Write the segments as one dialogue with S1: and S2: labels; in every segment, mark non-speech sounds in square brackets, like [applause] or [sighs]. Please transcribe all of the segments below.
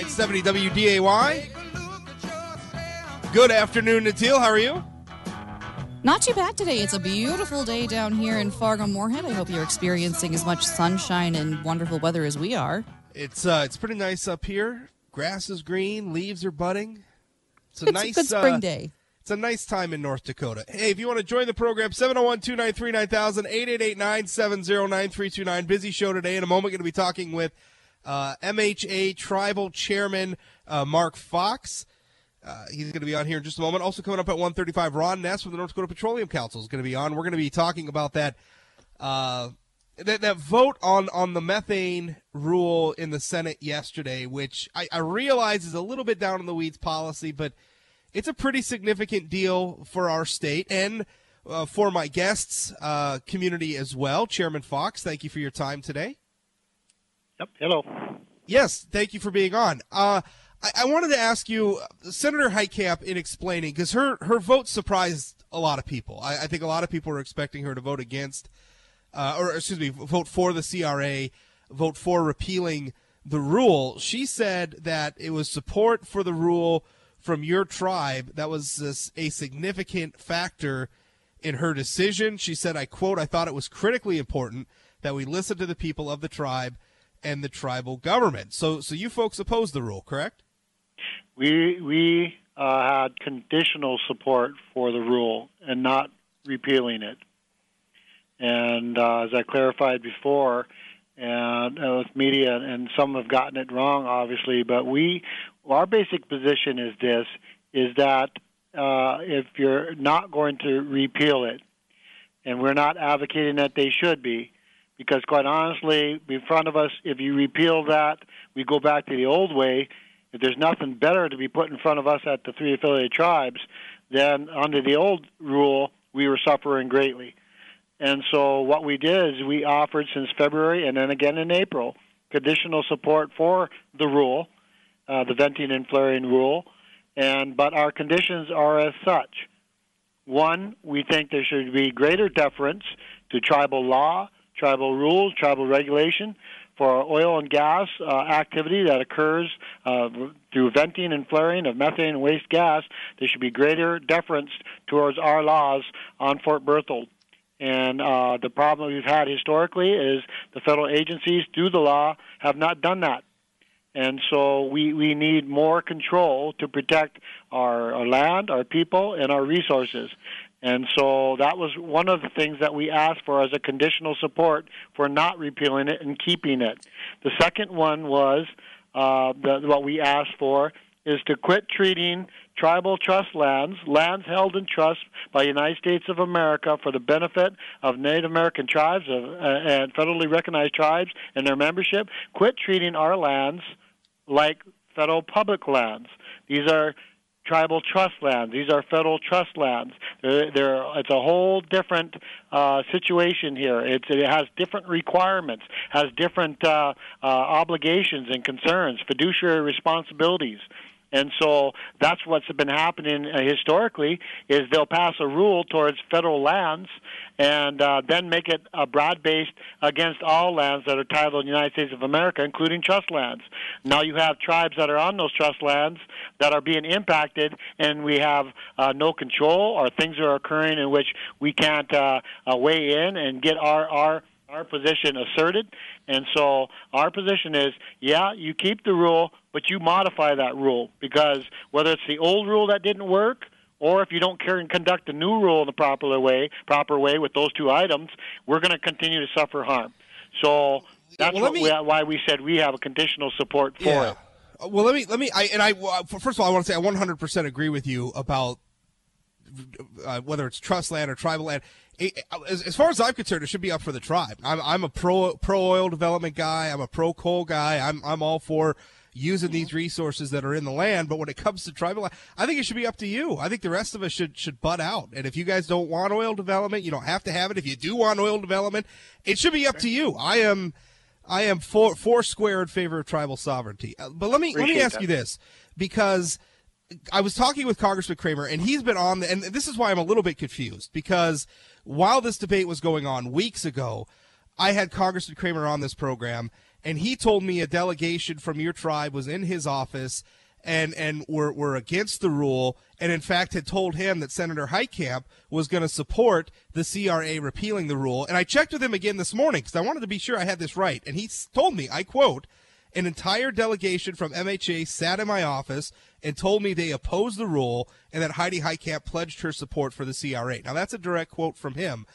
S1: 970 WDAY. Good afternoon, Natil. How are you?
S2: Not too bad today. It's a beautiful day down here in Fargo Moorhead. I hope you're experiencing as much sunshine and wonderful weather as we are.
S1: It's uh, it's pretty nice up here. Grass is green, leaves are budding. It's a
S2: It's
S1: nice
S2: a good spring
S1: uh,
S2: day.
S1: It's a nice time in North Dakota. Hey, if you want to join the program, 701 293 9000, 888 970 9329. Busy show today. In a moment, going to be talking with uh, MHA Tribal Chairman uh, Mark Fox. Uh, he's going to be on here in just a moment. Also coming up at 135, Ron Ness from the North Dakota Petroleum Council is going to be on. We're going to be talking about that uh, that, that vote on, on the methane rule in the Senate yesterday, which I, I realize is a little bit down in the weeds policy, but it's a pretty significant deal for our state and uh, for my guests uh, community as well. Chairman Fox, thank you for your time today.
S3: Yep. Hello.
S1: Yes, thank you for being on. Uh, I, I wanted to ask you, Senator Heitkamp, in explaining because her her vote surprised a lot of people. I, I think a lot of people were expecting her to vote against, uh, or excuse me, vote for the CRA, vote for repealing the rule. She said that it was support for the rule from your tribe that was a significant factor in her decision. She said, I quote, I thought it was critically important that we listen to the people of the tribe and the tribal government. So, so you folks oppose the rule, correct?
S3: We we uh, had conditional support for the rule and not repealing it. And uh, as I clarified before, and uh, with media, and some have gotten it wrong, obviously, but we our basic position is this: is that uh, if you're not going to repeal it, and we're not advocating that they should be, because quite honestly, in front of us, if you repeal that, we go back to the old way. If there's nothing better to be put in front of us at the three affiliated tribes, then under the old rule, we were suffering greatly. And so what we did is we offered since February and then again in April conditional support for the rule, uh, the venting and flaring rule, and but our conditions are as such. One, we think there should be greater deference to tribal law, tribal rules, tribal regulation for oil and gas uh, activity that occurs uh, through venting and flaring of methane and waste gas. There should be greater deference towards our laws on Fort Berthold. And uh, the problem we've had historically is the federal agencies, through the law, have not done that. And so we, we need more control to protect our, our land, our people, and our resources. And so that was one of the things that we asked for as a conditional support for not repealing it and keeping it. The second one was uh, the, what we asked for is to quit treating tribal trust lands, lands held in trust by the United States of America for the benefit of Native American tribes of, uh, and federally recognized tribes and their membership, quit treating our lands like federal public lands. These are tribal trust lands. These are federal trust lands. They're, they're, it's a whole different uh, situation here. It's, it has different requirements, has different uh, uh, obligations and concerns, fiduciary responsibilities. And so that's what's been happening uh, historically is they'll pass a rule towards federal lands and uh, then make it uh, broad-based against all lands that are titled in the United States of America, including trust lands. Now you have tribes that are on those trust lands that are being impacted, and we have uh, no control, or things are occurring in which we can't uh, uh, weigh in and get our our our position asserted. And so our position is, yeah, you keep the rule, but you modify that rule because whether it's the old rule that didn't work or if you don't care and conduct a new rule in the proper way, proper way with those two items, we're going to continue to suffer harm. So that's
S1: Well, me-
S3: we, why we said we have a conditional support for
S1: yeah.
S3: it.
S1: Uh, Well, let me let me. I and I first of all, I want to say I 100% agree with you about uh, whether it's trust land or tribal land. It- as, as far as I'm concerned, it should be up for the tribe. I'm I'm a pro pro oil development guy. I'm a pro coal guy. I'm I'm all for using these resources that are in the land. But when it comes to tribal, I think it should be up to you. I think the rest of us should should butt out. And if you guys don't want oil development, you don't have to have it. If you do want oil development, it should be up to you. I am. I am four four square in favor of tribal sovereignty. Uh, But let me let me ask
S3: that.
S1: you this because I was talking with Congressman Cramer, and he's been on, the, and this is why I'm a little bit confused because while this debate was going on weeks ago, I had Congressman Cramer on this program, and he told me a delegation from your tribe was in his office and and were, were against the rule and in fact had told him that Senator Heitkamp was going to support the CRA repealing the rule. And I checked with him again this morning because I wanted to be sure I had this right. And he told me, I quote, an entire delegation from MHA sat in my office and told me they opposed the rule and that Heidi Heitkamp pledged her support for the CRA. Now that's a direct quote from him.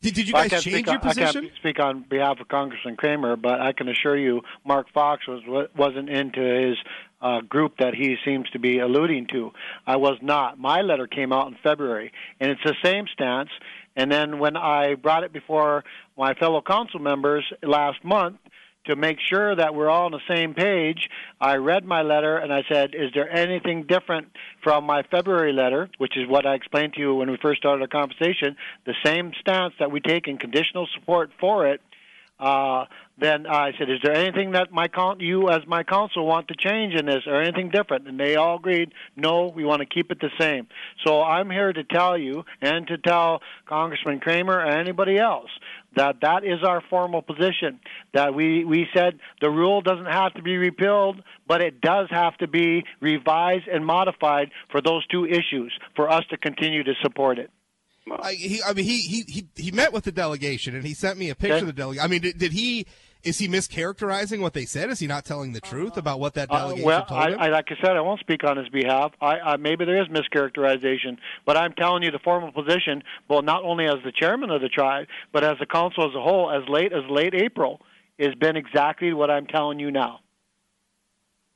S1: Did, did you guys change your
S3: on,
S1: position?
S3: I can't speak on behalf of Congressman Cramer, but I can assure you, Mark Fox was wasn't into his uh, group that he seems to be alluding to. I was not. My letter came out in February, and it's the same stance. And then when I brought it before my fellow council members last month, to make sure that we're all on the same page, I read my letter and I said, Is there anything different from my February letter, which is what I explained to you when we first started our conversation, the same stance that we take in conditional support for it? Uh, then I said, "Is there anything that my con- you as my counsel want to change in this, or anything different?" And they all agreed, "No, we want to keep it the same." So I'm here to tell you and to tell Congressman Cramer or anybody else that that is our formal position. That we we said the rule doesn't have to be repealed, but it does have to be revised and modified for those two issues for us to continue to support it.
S1: I, he, I mean, he, he he he met with the delegation and he sent me a picture okay. of the delegation. I mean, did, did, he? Is he mischaracterizing what they said? Is he not telling the truth about what that uh, delegation
S3: uh, well,
S1: told him?
S3: I, like I said, I won't speak on his behalf. I, I, maybe there is mischaracterization, but I'm telling you the formal position. Well, not only as the chairman of the tribe, but as the council as a whole, as late as late April, has been exactly what I'm telling you now.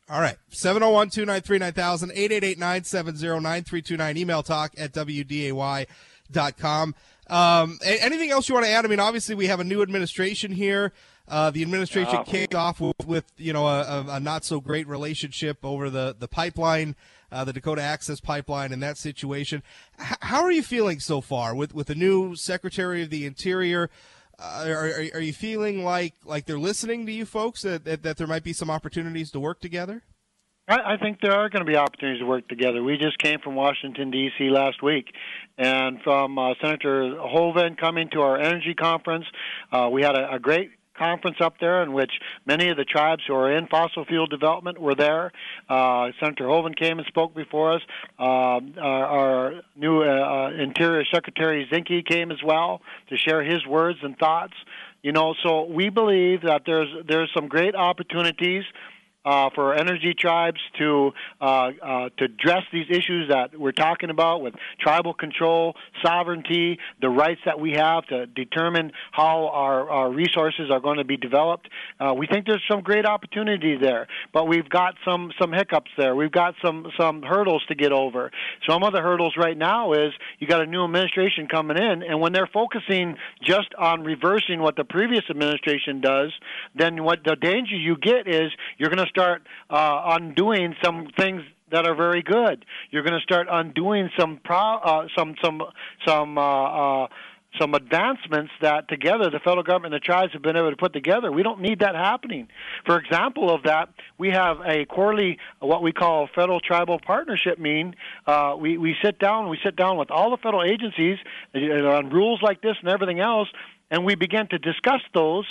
S1: All right. 701 293 9000, 888 970 9329. Email talk at WDAY dot com. Um, anything else you want to add? I mean, obviously we have a new administration here. Uh, the administration kicked off with, with you know a, a, not so great relationship over the the pipeline, uh, the Dakota Access Pipeline, and that situation. H- how are you feeling so far with with the new Secretary of the Interior? Uh, are, are, you feeling like like they're listening to you folks that, that, that there might be some opportunities to work together?
S3: I, I think there are going to be opportunities to work together. We just came from Washington D.C. last week, and from uh, Senator Hoeven coming to our energy conference, uh, we had a, a great conference up there in which many of the tribes who are in fossil fuel development were there. Uh, Senator Hoeven came and spoke before us. Uh, our, our, new uh, Interior Secretary Zinke came as well to share his words and thoughts. You know, so we believe that there's there's some great opportunities uh, for energy tribes to uh, uh, to address these issues that we're talking about with tribal control, sovereignty, the rights that we have to determine how our, our resources are going to be developed. Uh, we think there's some great opportunity there, but we've got some some hiccups there. We've got some some hurdles to get over. Some of the hurdles right now is you got a new administration coming in, and when they're focusing just on reversing what the previous administration does, then what the danger you get is you're going to start uh, undoing some things that are very good. You're going to start undoing some pro, uh, some some some uh, uh, some advancements that together the federal government and the tribes have been able to put together. We don't need that happening. For example of that, we have a quarterly what we call federal tribal partnership meeting. Uh, we we sit down we sit down with all the federal agencies uh, on rules like this and everything else and we begin to discuss those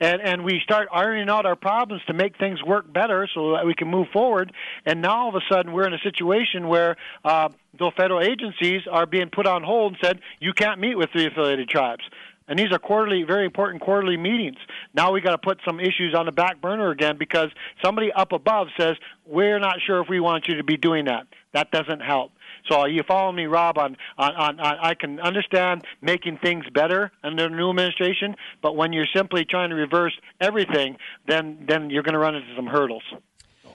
S3: and, and we start ironing out our problems to make things work better so that we can move forward. And now all of a sudden we're in a situation where uh, the federal agencies are being put on hold and said, you can't meet with the affiliated tribes. And these are quarterly, very important quarterly meetings. Now we got to put some issues on the back burner again because somebody up above says, we're not sure if we want you to be doing that. That doesn't help. So you follow me, Rob, on, on, on, on I can understand making things better under the new administration, but when you're simply trying to reverse everything, then then you're going to run into some hurdles.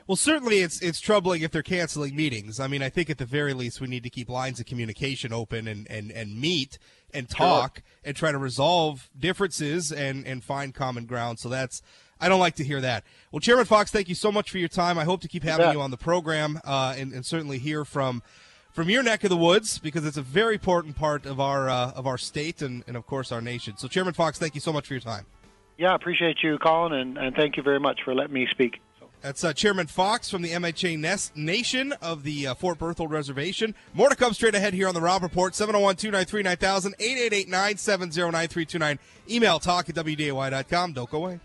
S1: Well, certainly it's it's troubling if they're canceling meetings. I mean, I think at the very least we need to keep lines of communication open and, and, and meet and talk sure. and try to resolve differences and, and find common ground. So that's I don't like to hear that. Well, Chairman Fox, thank you so much for your time. I hope to keep having you on the program uh, and, and certainly hear from from your neck of the woods because it's a very important part of our uh, of our state and, and of course our nation. So, Chairman Fox, thank you so much for your time.
S3: Yeah, I appreciate you calling and, and thank you very much for letting me speak.
S1: That's uh, Chairman Fox from the MHA Nest Nation of the uh, Fort Berthold Reservation. More to come straight ahead here on the Rob Report, 701 293 9000, 888 970 9329. Email talk at WDAY.com. Don't go away.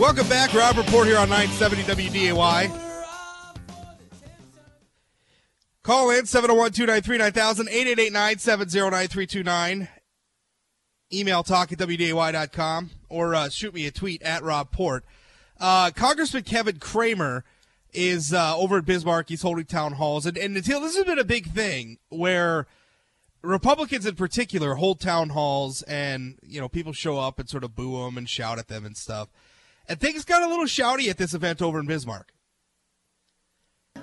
S1: Welcome back. Rob Report here on 970 WDAY. Call in 701 293 9000 888 970 9329. Email talk at WDAY.com or uh, shoot me a tweet at Rob Port. Uh, Congressman Kevin Cramer is uh, over at Bismarck. He's holding town halls. And, and until this has been a big thing where Republicans in particular hold town halls and, you know, people show up and sort of boo them and shout at them and stuff. And things got a little shouty at this event over in Bismarck.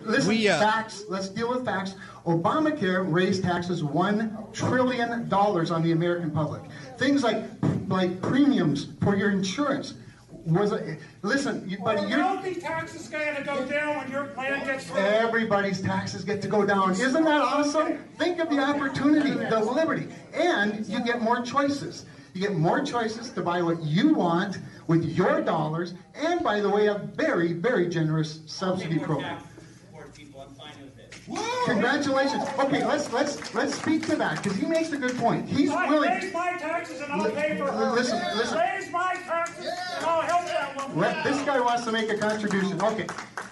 S4: Listen, we, uh, facts. Let's deal with facts. Obamacare raised taxes one trillion dollars on the American public. Things like like premiums for your insurance was a, listen, you, buddy.
S5: Well, wealthy taxes going to go down when your plan gets through.
S4: Everybody's taxes get to go down. Isn't that awesome? Think of the opportunity, the liberty, and you get more choices. You get more choices to buy what you want with your dollars, and by the way, a very, very generous subsidy program. Congratulations. Okay, let's let's let's speak to that because he makes a good point. He's
S5: I
S4: willing.
S5: Raise my taxes and I'll pay for her.
S4: Listen, listen.
S5: Raise my taxes and I'll help that woman.
S4: Let, this guy wants to make a contribution. Okay,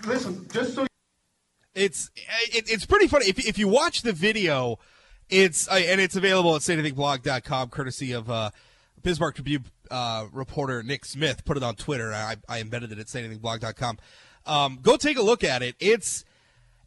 S4: listen, just so.
S1: It's it, it's pretty funny if if you watch the video, it's uh, and it's available at sayanythingblog.com courtesy of uh, Bismarck Tribune uh, reporter Nick Smith put it on Twitter. I, I embedded it at sayanythingblog.com. Um, go take a look at it. It's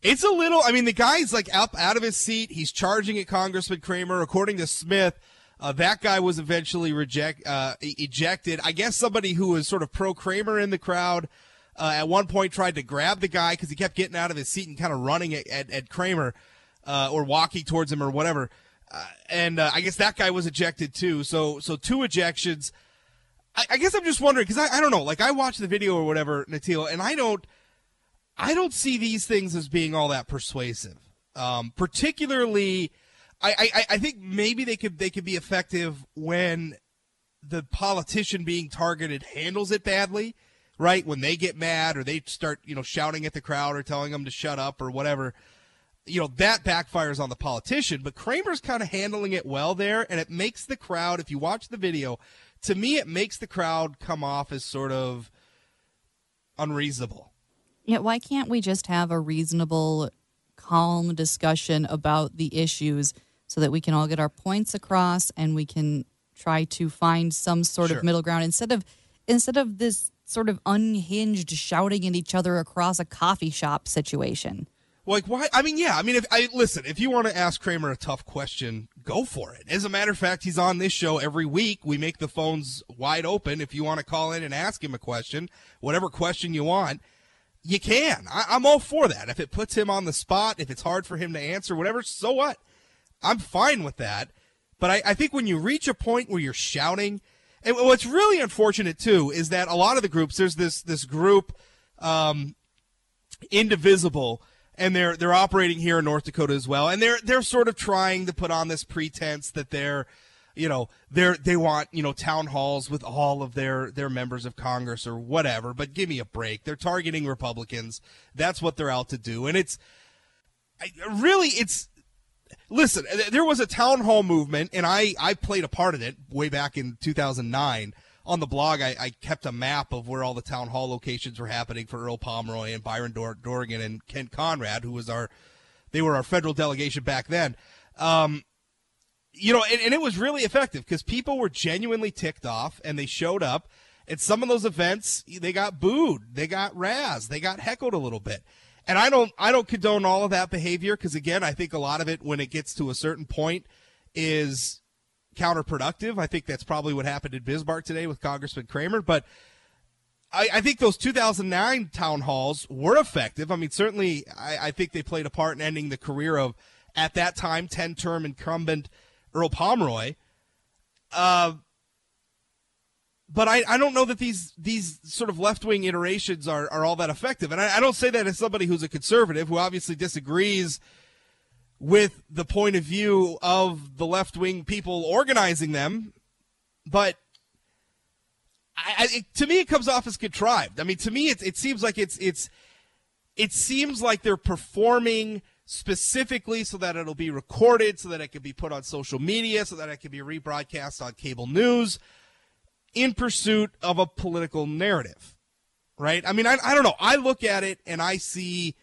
S1: it's a little. I mean, the guy's like up out of his seat. He's charging at Congressman Cramer. According to Smith, uh, that guy was eventually reject uh, ejected. I guess somebody who was sort of pro Cramer in the crowd uh, at one point tried to grab the guy because he kept getting out of his seat and kind of running at, at, at Cramer uh, or walking towards him or whatever. Uh, and uh, I guess that guy was ejected too. So so two ejections. I, I guess I'm just wondering because I, I don't know. Like I watched the video or whatever, Natil, and I don't. I don't see these things as being all that persuasive. Um, particularly, I, I, I think maybe they could they could be effective when the politician being targeted handles it badly, right? When they get mad or they start you know shouting at the crowd or telling them to shut up or whatever, you know that backfires on the politician. But Cramer's kind of handling it well there, and it makes the crowd. If you watch the video, to me, it makes the crowd come off as sort of unreasonable
S2: yeah, why can't we just have a reasonable, calm discussion about the issues so that we can all get our points across and we can try to find some sort
S1: sure.
S2: of middle ground instead of instead of this sort of unhinged shouting at each other across a coffee shop situation.
S1: Like why? I mean, yeah. I mean, if I listen, if you want to ask Cramer a tough question, go for it. As a matter of fact, he's on this show every week. We make the phones wide open. If you want to call in and ask him a question, whatever question you want, you can. I, am all for that. If it puts him on the spot, if it's hard for him to answer, whatever, so what? I'm fine with that. But I, I think when you reach a point where you're shouting, and what's really unfortunate too is that a lot of the groups, there's this this group, um, Indivisible, and they're they're operating here in North Dakota as well, and they're they're sort of trying to put on this pretense that they're you know they're they want you know town halls with all of their their members of congress or whatever. But give me a break. They're targeting republicans. That's what they're out to do. And it's I, really it's listen there was a town hall movement and i i played a part in it way back in 2009 on the blog I, I kept a map of where all the town hall locations were happening for earl pomeroy and byron Dor- dorgan and kent conrad who was our they were our federal delegation back then um, you know, and, and it was really effective because people were genuinely ticked off and they showed up. At some of those events, they got booed, they got razzed, they got heckled a little bit. And I don't, I don't condone all of that behavior because again, I think a lot of it, when it gets to a certain point, is counterproductive. I think that's probably what happened in Bismarck today with Congressman Cramer. But I, I, think those 2009 town halls were effective. I mean, certainly, I, I, think they played a part in ending the career of, at that time, 10 term incumbent Earl Pomeroy. Uh, but I, I don't know that these these sort of left wing iterations are, are all that effective. And I, I don't say that as somebody who's a conservative who obviously disagrees with the point of view of the left wing people organizing them, but I, it, to me it comes off as contrived. I mean, to me it, it seems like it's it's it seems like they're performing specifically so that it'll be recorded, so that it can be put on social media, so that it can be rebroadcast on cable news in pursuit of a political narrative. Right? I mean, I, I don't know. I look at it and I see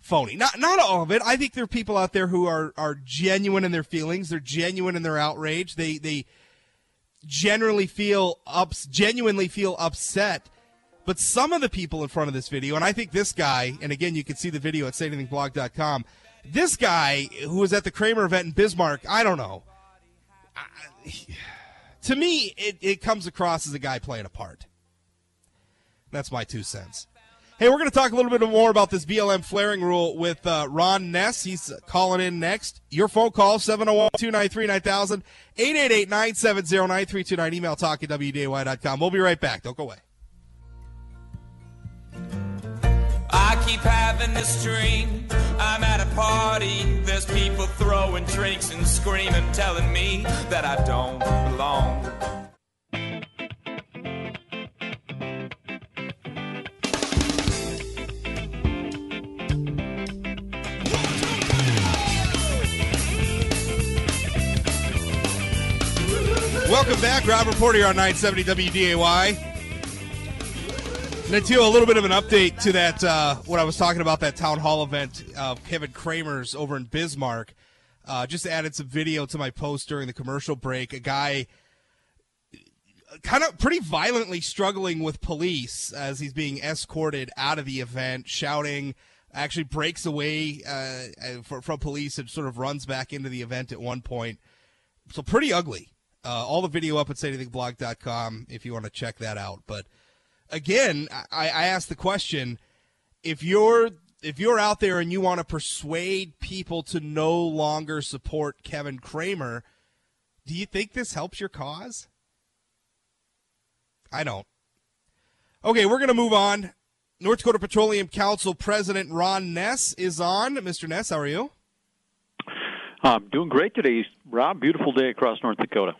S1: phony. Not not all of it. I think there are people out there who are are genuine in their feelings. They're genuine in their outrage. They they generally feel ups genuinely feel upset. But some of the people in front of this video, and I think this guy, and again, you can see the video at sayanythingblog.com. This guy who was at the Cramer event in Bismarck, I don't know. I, [sighs] to me, it, it comes across as a guy playing a part. That's my two cents. Hey, we're going to talk a little bit more about this BLM flaring rule with uh, Ron Ness. He's calling in next. Your phone call, 701 293 9000, 888 970 9329. Email talk at WDAY.com. We'll be right back. Don't go away.
S6: I keep having this dream. I'm at a party. There's people throwing drinks and screaming, telling me that I don't belong.
S1: Welcome back. Robert Porter on 970 WDAY. To a little bit of an update to that, uh, what I was talking about, that town hall event of Kevin Cramer's over in Bismarck. Uh, just added some video to my post during the commercial break. A guy kind of pretty violently struggling with police as he's being escorted out of the event, shouting, actually breaks away uh, from police and sort of runs back into the event at one point. So pretty ugly. Uh, all the video up at sayanythingblog.com if you want to check that out. But again, I, I ask the question: if you're if you're out there and you want to persuade people to no longer support Kevin Cramer, do you think this helps your cause? I don't. Okay, we're going to move on. North Dakota Petroleum Council President Ron Ness is on. Mr. Ness, how are you?
S7: I'm doing great today, Rob. Beautiful day across North Dakota.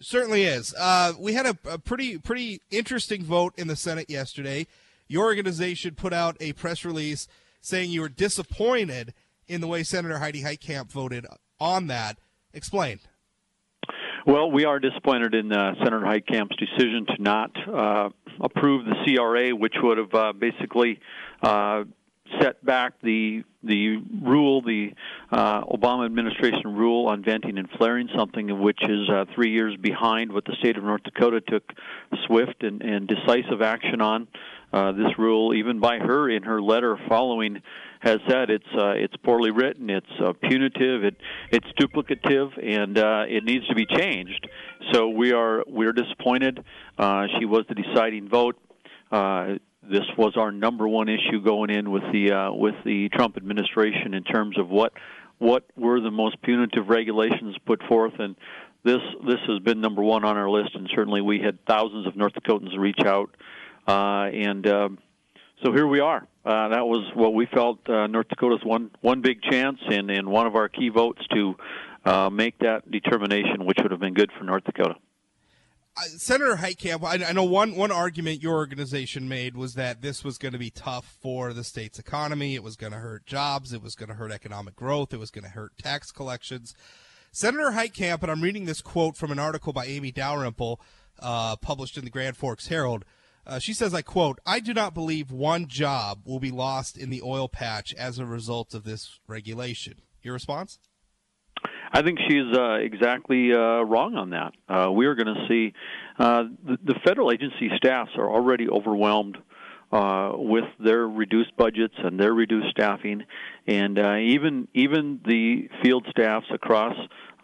S1: Certainly is. Uh, we had a, a, pretty pretty interesting vote in the Senate yesterday. Your organization put out a press release saying you were disappointed in the way Senator Heidi Heitkamp voted on that. Explain.
S7: Well, we are disappointed in uh, Senator Heitkamp's decision to not uh, approve the CRA, which would have uh, basically uh, set back the the rule, the uh, Obama administration rule on venting and flaring, something which is uh, three years behind what the state of North Dakota took swift and, and decisive action on. Uh, this rule, even by her in her letter following, has said it's uh, it's poorly written, it's uh, punitive, it it's duplicative, and uh, it needs to be changed. So we are we're disappointed. Uh, she was the deciding vote. Uh, this was our number one issue going in with the uh, with the Trump administration in terms of what what were the most punitive regulations put forth, and this this has been number one on our list. And certainly, we had thousands of North Dakotans reach out, uh, and uh, so here we are. Uh, that was what we felt uh, North Dakota's one one big chance, and and one of our key votes to uh, make that determination, which would have been good for North Dakota.
S1: Senator Heitkamp, I, I know one one argument your organization made was that this was going to be tough for the state's economy. It was going to hurt jobs. It was going to hurt economic growth. It was going to hurt tax collections. Senator Heitkamp, and I'm reading this quote from an article by Amy Dalrymple, uh, published in the Grand Forks Herald. Uh, she says, I quote, I do not believe one job will be lost in the oil patch as a result of this regulation. Your response?
S7: I think she's uh, exactly uh, wrong on that. Uh, we are going to see uh, the, the federal agency staffs are already overwhelmed uh, with their reduced budgets and their reduced staffing, and uh, even even the field staffs across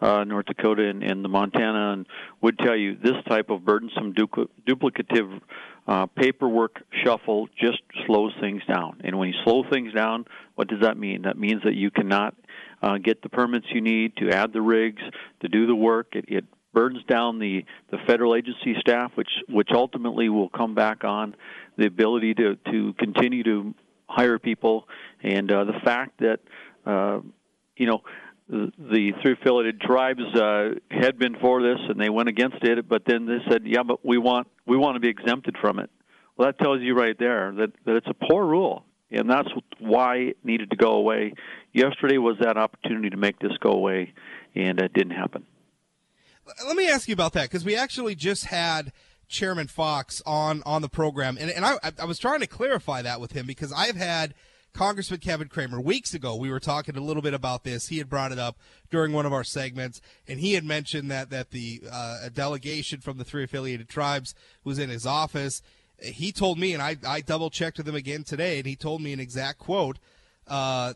S7: uh, North Dakota and, and the Montana and would tell you this type of burdensome dupl- duplicative uh, paperwork shuffle just slows things down. And when you slow things down, what does that mean? That means that you cannot uh, get the permits you need to add the rigs to do the work. It, it burdens down the, the federal agency staff, which which ultimately will come back on the ability to to continue to hire people, and uh, the fact that uh, you know, the, three affiliated tribes uh, had been for this and they went against it, but then they said, "Yeah, but we want we want to be exempted from it." Well, that tells you right there that that it's a poor rule, and that's why it needed to go away. Yesterday was that opportunity to make this go away, and it didn't happen.
S1: Let me ask you about that because we actually just had Chairman Fox on on the program, and and I I was trying to clarify that with him because I've had Congressman Kevin Cramer. Weeks ago, we were talking a little bit about this. He had brought it up during one of our segments, and he had mentioned that that the uh, a delegation from the three affiliated tribes was in his office. He told me, and I, I double checked with him again today, and he told me an exact quote. Uh,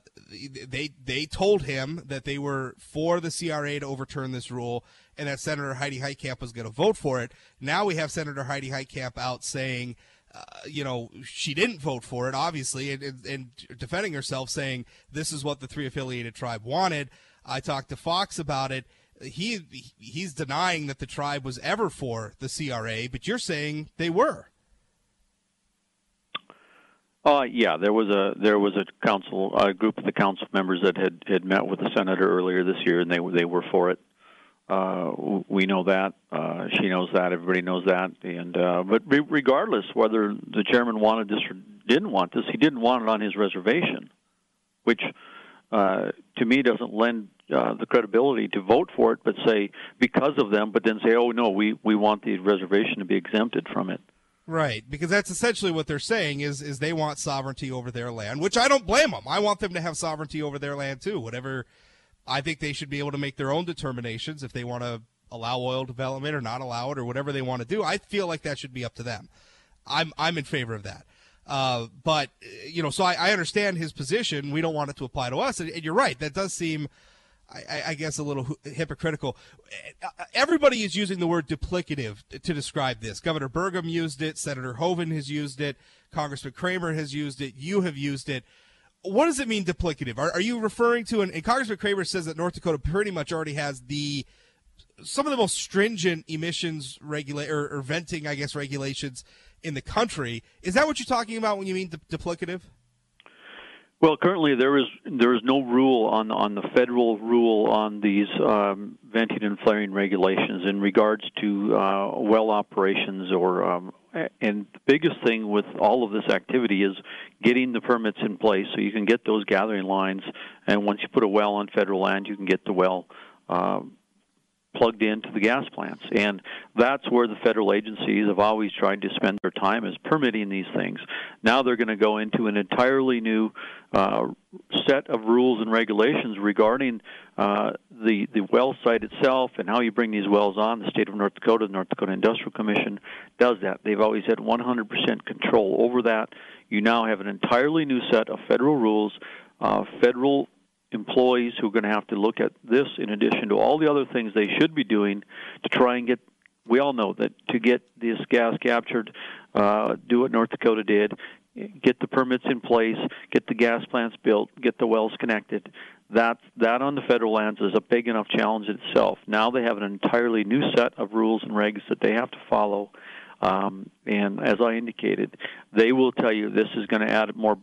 S1: they they told him that they were for the CRA to overturn this rule, and that Senator Heidi Heitkamp was going to vote for it. Now we have Senator Heidi Heitkamp out saying uh, you know, she didn't vote for it, obviously, and, and, and, defending herself, saying this is what the three affiliated tribe wanted. I talked to Fox about it. He he's denying that the tribe was ever for the CRA, but you're saying they were.
S7: Uh, yeah, there was a there was a council a group of the council members that had had met with the senator earlier this year, and they they were for it. Uh, we know that. Uh, she knows that. Everybody knows that. And uh, but re- regardless whether the chairman wanted this or didn't want this, he didn't want it on his reservation, which uh, to me doesn't lend uh, the credibility to vote for it, but say because of them, but then say, oh no, we we want the reservation to be exempted from it.
S1: Right, because that's essentially what they're saying is is they want sovereignty over their land, which I don't blame them. I want them to have sovereignty over their land too. Whatever I think they should be able to make their own determinations if they want to allow oil development or not allow it or whatever they want to do. I feel like that should be up to them. I'm I'm in favor of that. Uh, but you know, so I, I, understand his position. We don't want it to apply to us, and, and you're right. That does seem, I, I, guess, a little hypocritical. Everybody is using the word duplicative to describe this. Governor Burgum used it. Senator Hoeven has used it. Congressman Cramer has used it. You have used it what does it mean duplicative? Are, are you referring to, and, and Congressman Cramer says that North Dakota pretty much already has the some of the most stringent emissions regulate or, or, venting, I guess, regulations in the country. Is that what you're talking about when you mean du- duplicative?
S7: Well, currently there is there is no rule on on the federal rule on these um, venting and flaring regulations in regards to uh, well operations or um, and the biggest thing with all of this activity is getting the permits in place. So you can get those gathering lines and once you put a well on federal land you can get the well uh, plugged into the gas plants. And that's where the federal agencies have always tried to spend their time is permitting these things. Now they're going to go into an entirely new uh, set of rules and regulations regarding uh, the the well site itself and how you bring these wells on. The state of North Dakota, the North Dakota Industrial Commission, does that. They've always had 100% control over that. You now have an entirely new set of federal rules, uh, federal employees who are going to have to look at this in addition to all the other things they should be doing to try and get we all know that to get this gas captured uh, do what north dakota did get the permits in place get the gas plants built get the wells connected. That that on the federal lands is a big enough challenge itself. Now they have an entirely new set of rules and regs that they have to follow um, and as I indicated, they will tell you this is going to add more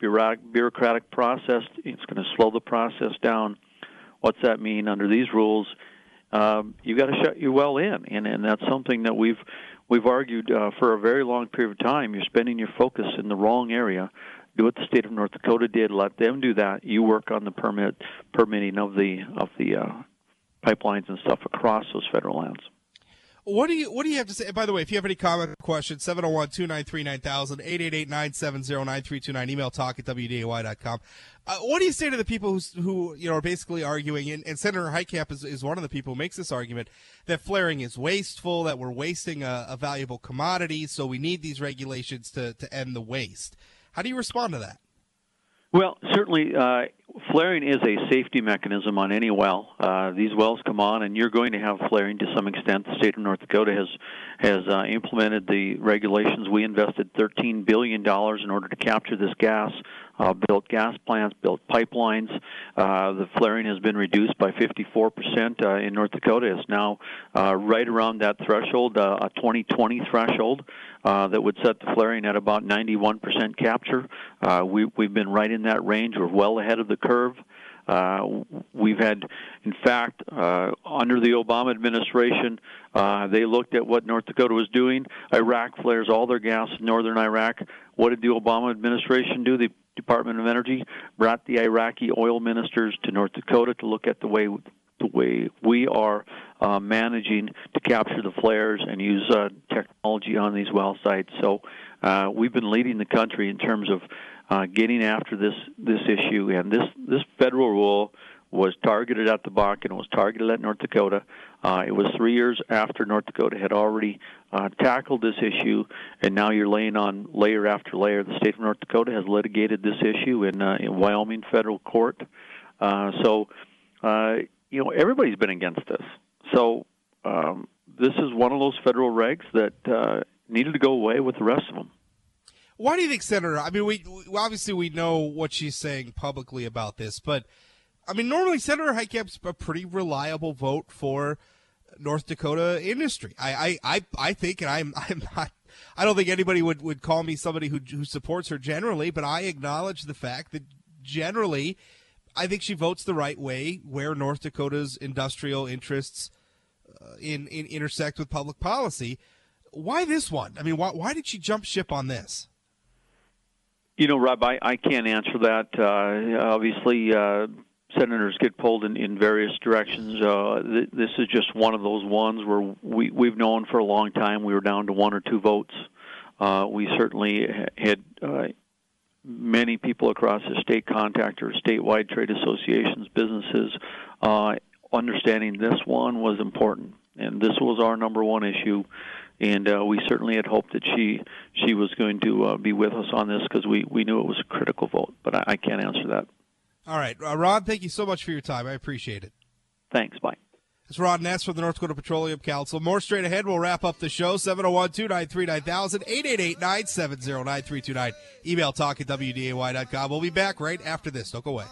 S7: bureaucratic process. It's going to slow the process down. What's that mean under these rules? Um, you got to shut your well in, and and that's something that we've we've argued uh, for a very long period of time. You're spending your focus in the wrong area. Do what the state of North Dakota did. Let them do that. You work on the permit permitting of the of the uh, pipelines and stuff across those federal lands.
S1: What do you What do you have to say? By the way, if you have any comment or questions, 701-293-9000, 888-970-9329, email talk at wday.com. Uh, what do you say to the people who, who you know are basically arguing, and, and Senator Heitkamp is, is one of the people who makes this argument that flaring is wasteful, that we're wasting a, a valuable commodity, so we need these regulations to to end the waste. How do you respond to that?
S7: Well, certainly, uh, flaring is a safety mechanism on any well. Uh, these wells come on, and you're going to have flaring to some extent. The state of North Dakota has has uh, implemented the regulations. We invested 13 billion dollars in order to capture this gas uh, built gas plants, built pipelines. Uh, the flaring has been reduced by 54% uh, in North Dakota. It's now uh, right around that threshold, uh, a 2020 threshold that would set the flaring at about 91% capture. We, we've been right in that range. We're well ahead of the curve. Uh, we've had, in fact, uh, under the Obama administration, uh, they looked at what North Dakota was doing. Iraq flares all their gas in northern Iraq. What did the Obama administration do? The Department of Energy brought the Iraqi oil ministers to North Dakota to look at the way the way we are uh, managing to capture the flares and use uh, technology on these well sites. So uh, we've been leading the country in terms of uh, getting after this this issue, and this this federal rule was targeted at the Bakken, and it was targeted at North Dakota. Uh, it was three years after North Dakota had already uh, tackled this issue, and now you're laying on layer after layer. The state of North Dakota has litigated this issue in, uh, in Wyoming federal court. Uh, so, uh, you know, everybody's been against this. So, um, this is one of those federal regs that uh, needed to go away with the rest of them.
S1: Why do you think, Senator? I mean, we, we obviously we know what she's saying publicly about this, but I mean, normally Senator Heitkamp's a pretty reliable vote for North Dakota industry. I, I, I, I think, and I'm, [laughs] I'm not. I don't think anybody would, would call me somebody who, who supports her generally, but I acknowledge the fact that generally, I think she votes the right way where North Dakota's industrial interests uh, in, in intersect with public policy. Why this one? I mean, why, why did she jump ship on this?
S7: You know, Rob, I, I can't answer that. Uh, obviously, uh, senators get pulled in, in various directions. Uh, th- this is just one of those ones where we, we've known for a long time we were down to one or two votes. Uh, we certainly had uh, many people across the state contactors, statewide trade associations, businesses, uh, understanding this one was important. And this was our number one issue and uh, we certainly had hoped that she she was going to uh, be with us on this because we, we knew it was a critical vote. But I, I can't answer that.
S1: All right, uh, Ron, thank you so much for your time. I appreciate it.
S7: Thanks. Bye.
S1: It's Ron Ness from the North Dakota Petroleum Council. More straight ahead. We'll wrap up the show. 701 293 9000 888 970 9329. Email talk at WDAY.com. We'll be back right after this. Don't go away.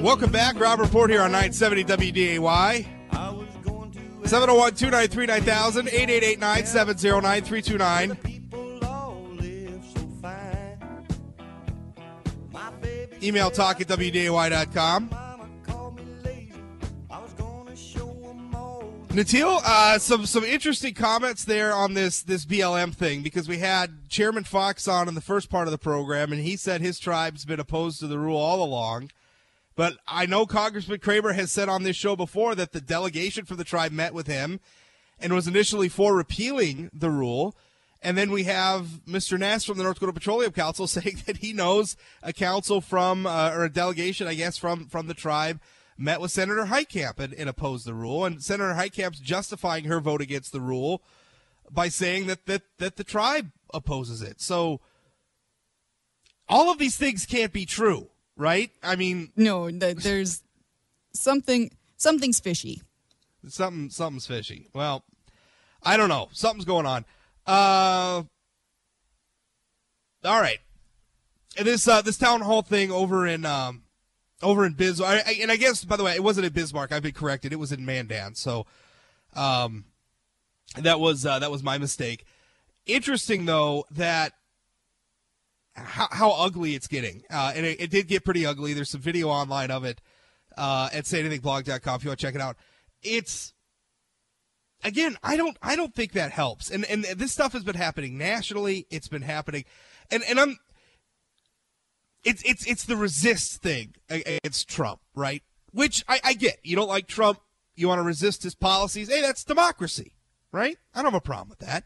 S1: Welcome back. Rob Report here on 970 WDAY. 701 293 9000 888 970 9329.
S8: people all live so fine. My baby
S1: Email talk at WDAY.com. Natil, uh, some some interesting comments there on this this BLM thing because we had Chairman Fox on in the first part of the program, and he said his tribe's been opposed to the rule all along. But I know Congressman Cramer has said on this show before that the delegation from the tribe met with him and was initially for repealing the rule. And then we have Mr. Ness from the North Dakota Petroleum Council [laughs] saying that he knows a council from, uh, or a delegation, I guess, from, from the tribe met with Senator Heitkamp and, and opposed the rule. And Senator Heitkamp's justifying her vote against the rule by saying that, that, that the tribe opposes it. So all of these things can't be true, right? I mean,
S2: No, there's something. Something's fishy.
S1: something something's fishy. Well, I don't know. Something's going on. Uh, all right. And this uh, this town hall thing over in um, over in Bismarck, I, I- and I guess by the way, it wasn't in Bismarck. I've been corrected. It was in Mandan. So, um, that was uh, that was my mistake. Interesting though that how, how ugly it's getting, uh, and it, it did get pretty ugly. There's some video online of it uh, at sayanythingblog.com if you want to check it out. It's again, I don't I don't think that helps. And and this stuff has been happening nationally. It's been happening, and and I'm. It's it's it's the resist thing against Trump, right? Which I, I get. You don't like Trump. You want to resist his policies. Hey, that's democracy, right? I don't have a problem with that.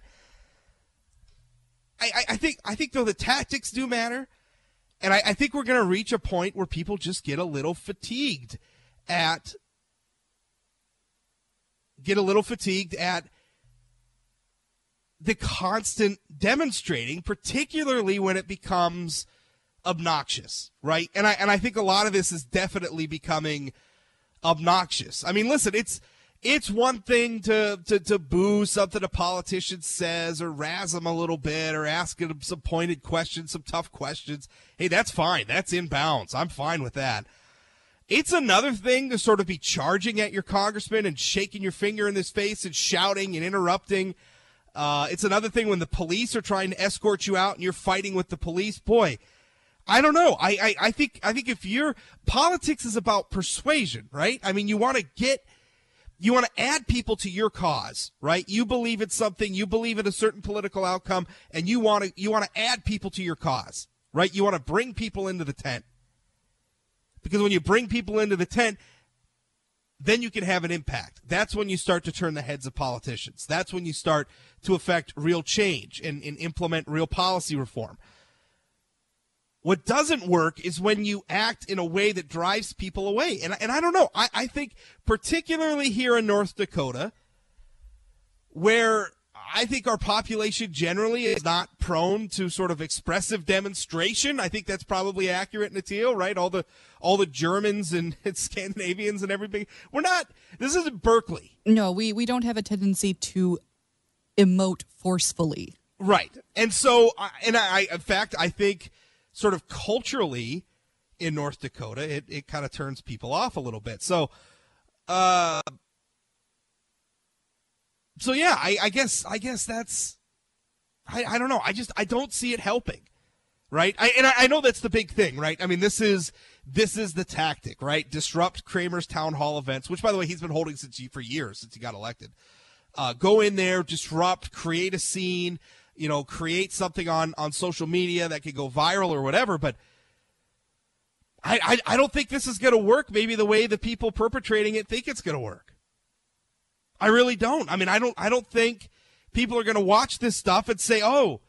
S1: I, I, think I think though the tactics do matter, and I, I think we're going to reach a point where people just get a little fatigued at get a little fatigued at the constant demonstrating, particularly when it becomes obnoxious, right? And I and I think a lot of this is definitely becoming obnoxious. I mean, listen, it's it's one thing to, to, to boo something a politician says or razz them a little bit or ask them some pointed questions, some tough questions. Hey, that's fine. That's in bounds. I'm fine with that. It's another thing to sort of be charging at your congressman and shaking your finger in his face and shouting and interrupting. Uh, it's another thing when the police are trying to escort you out and you're fighting with the police. Boy, I don't know. I, I, I think I think if you're politics is about persuasion, right? I mean, you want to get you want to add people to your cause, right? You believe in something, you believe in a certain political outcome, and you want to you want to add people to your cause, right? You want to bring people into the tent. Because when you bring people into the tent, then you can have an impact. That's when you start to turn the heads of politicians. That's when you start to affect real change and, and implement real policy reform. What doesn't work is when you act in a way that drives people away. And, and I don't know. I, I think, particularly here in North Dakota, where I think our population generally is not prone to sort of expressive demonstration. I think that's probably accurate, Natil, right? All the all the Germans and [laughs] Scandinavians and everything. We're not. This isn't Berkeley,
S2: No, we, we don't have a tendency to emote forcefully.
S1: right? And so, I- and I- in fact, I think sort of culturally in North Dakota, it it kind of turns people off a little bit. So, uh, so yeah, I, I guess I guess that's I, I don't know. I just I don't see it helping. Right? I, and I, I know that's the big thing, right? I mean, this is this is the tactic, right? Disrupt Cramer's town hall events, which by the way he's been holding since for years since he got elected. Uh, go in there, disrupt, create a scene, you know, create something on on social media that could go viral or whatever. But I I, I don't think this is going to work. Maybe the way the people perpetrating it think it's going to work. I really don't. I mean, I don't. I don't think people are going to watch this stuff and say, "Oh,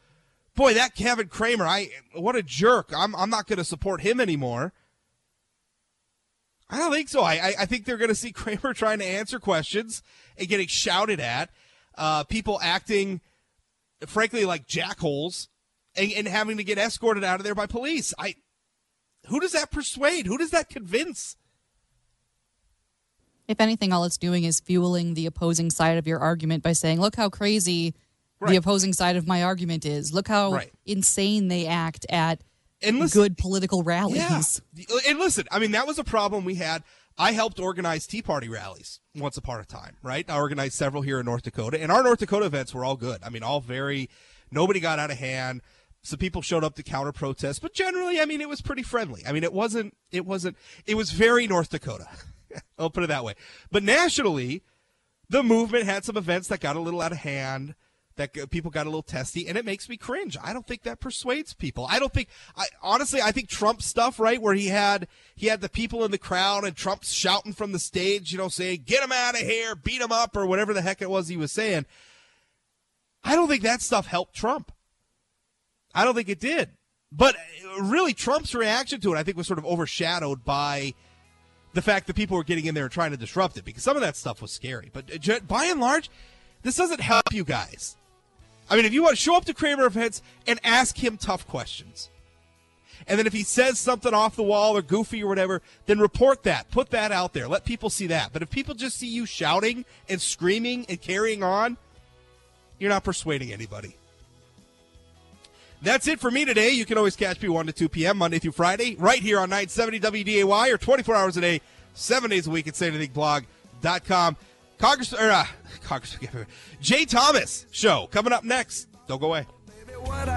S1: boy, that Kevin Cramer, I what a jerk. I'm I'm not going to support him anymore." I don't think so. I I, think they're going to see [laughs] Cramer trying to answer questions and getting shouted at, uh, people acting, frankly, like jackholes, and, and having to get escorted out of there by police. I, who does that persuade? Who does that convince?
S2: If anything, all it's doing is fueling the opposing side of your argument by saying, look how crazy
S1: Right.
S2: the opposing side of my argument is. Look how
S1: Right.
S2: insane they act at
S1: listen-
S2: good political rallies.
S1: Yeah. And listen, I mean, that was a problem we had. I helped organize Tea Party rallies once upon a time, right? I organized several here in North Dakota, and our North Dakota events were all good. I mean, all very, nobody got out of hand. Some people showed up to counter protest, but generally, I mean, it was pretty friendly. I mean, it wasn't, it wasn't, it was very North Dakota. [laughs] I'll put it that way. But nationally, the movement had some events that got a little out of hand that people got a little testy and it makes me cringe. I don't think that persuades people. I don't think i honestly i think trump stuff right where he had he had the people in the crowd and trump's shouting from the stage you know saying get him out of here beat him up or whatever the heck it was he was saying. I don't think that stuff helped trump. I don't think it did. But uh, really trump's reaction to it i think was sort of overshadowed by the fact that people were getting in there and trying to disrupt it because some of that stuff was scary. But uh, by and large, this doesn't help you guys. I mean, if you want to show up to Cramer events and ask him tough questions, and then if he says something off the wall or goofy or whatever, then report that. Put that out there. Let people see that. But if people just see you shouting and screaming and carrying on, you're not persuading anybody. That's it for me today. You can always catch me 1 to 2 p.m. Monday through Friday, right here on 970 WDAY or 24 hours a day, seven days a week at SayAnythingBlog.com. Congress, or, uh, Congress, [laughs] Jay Thomas show coming up next. Don't go away.
S8: What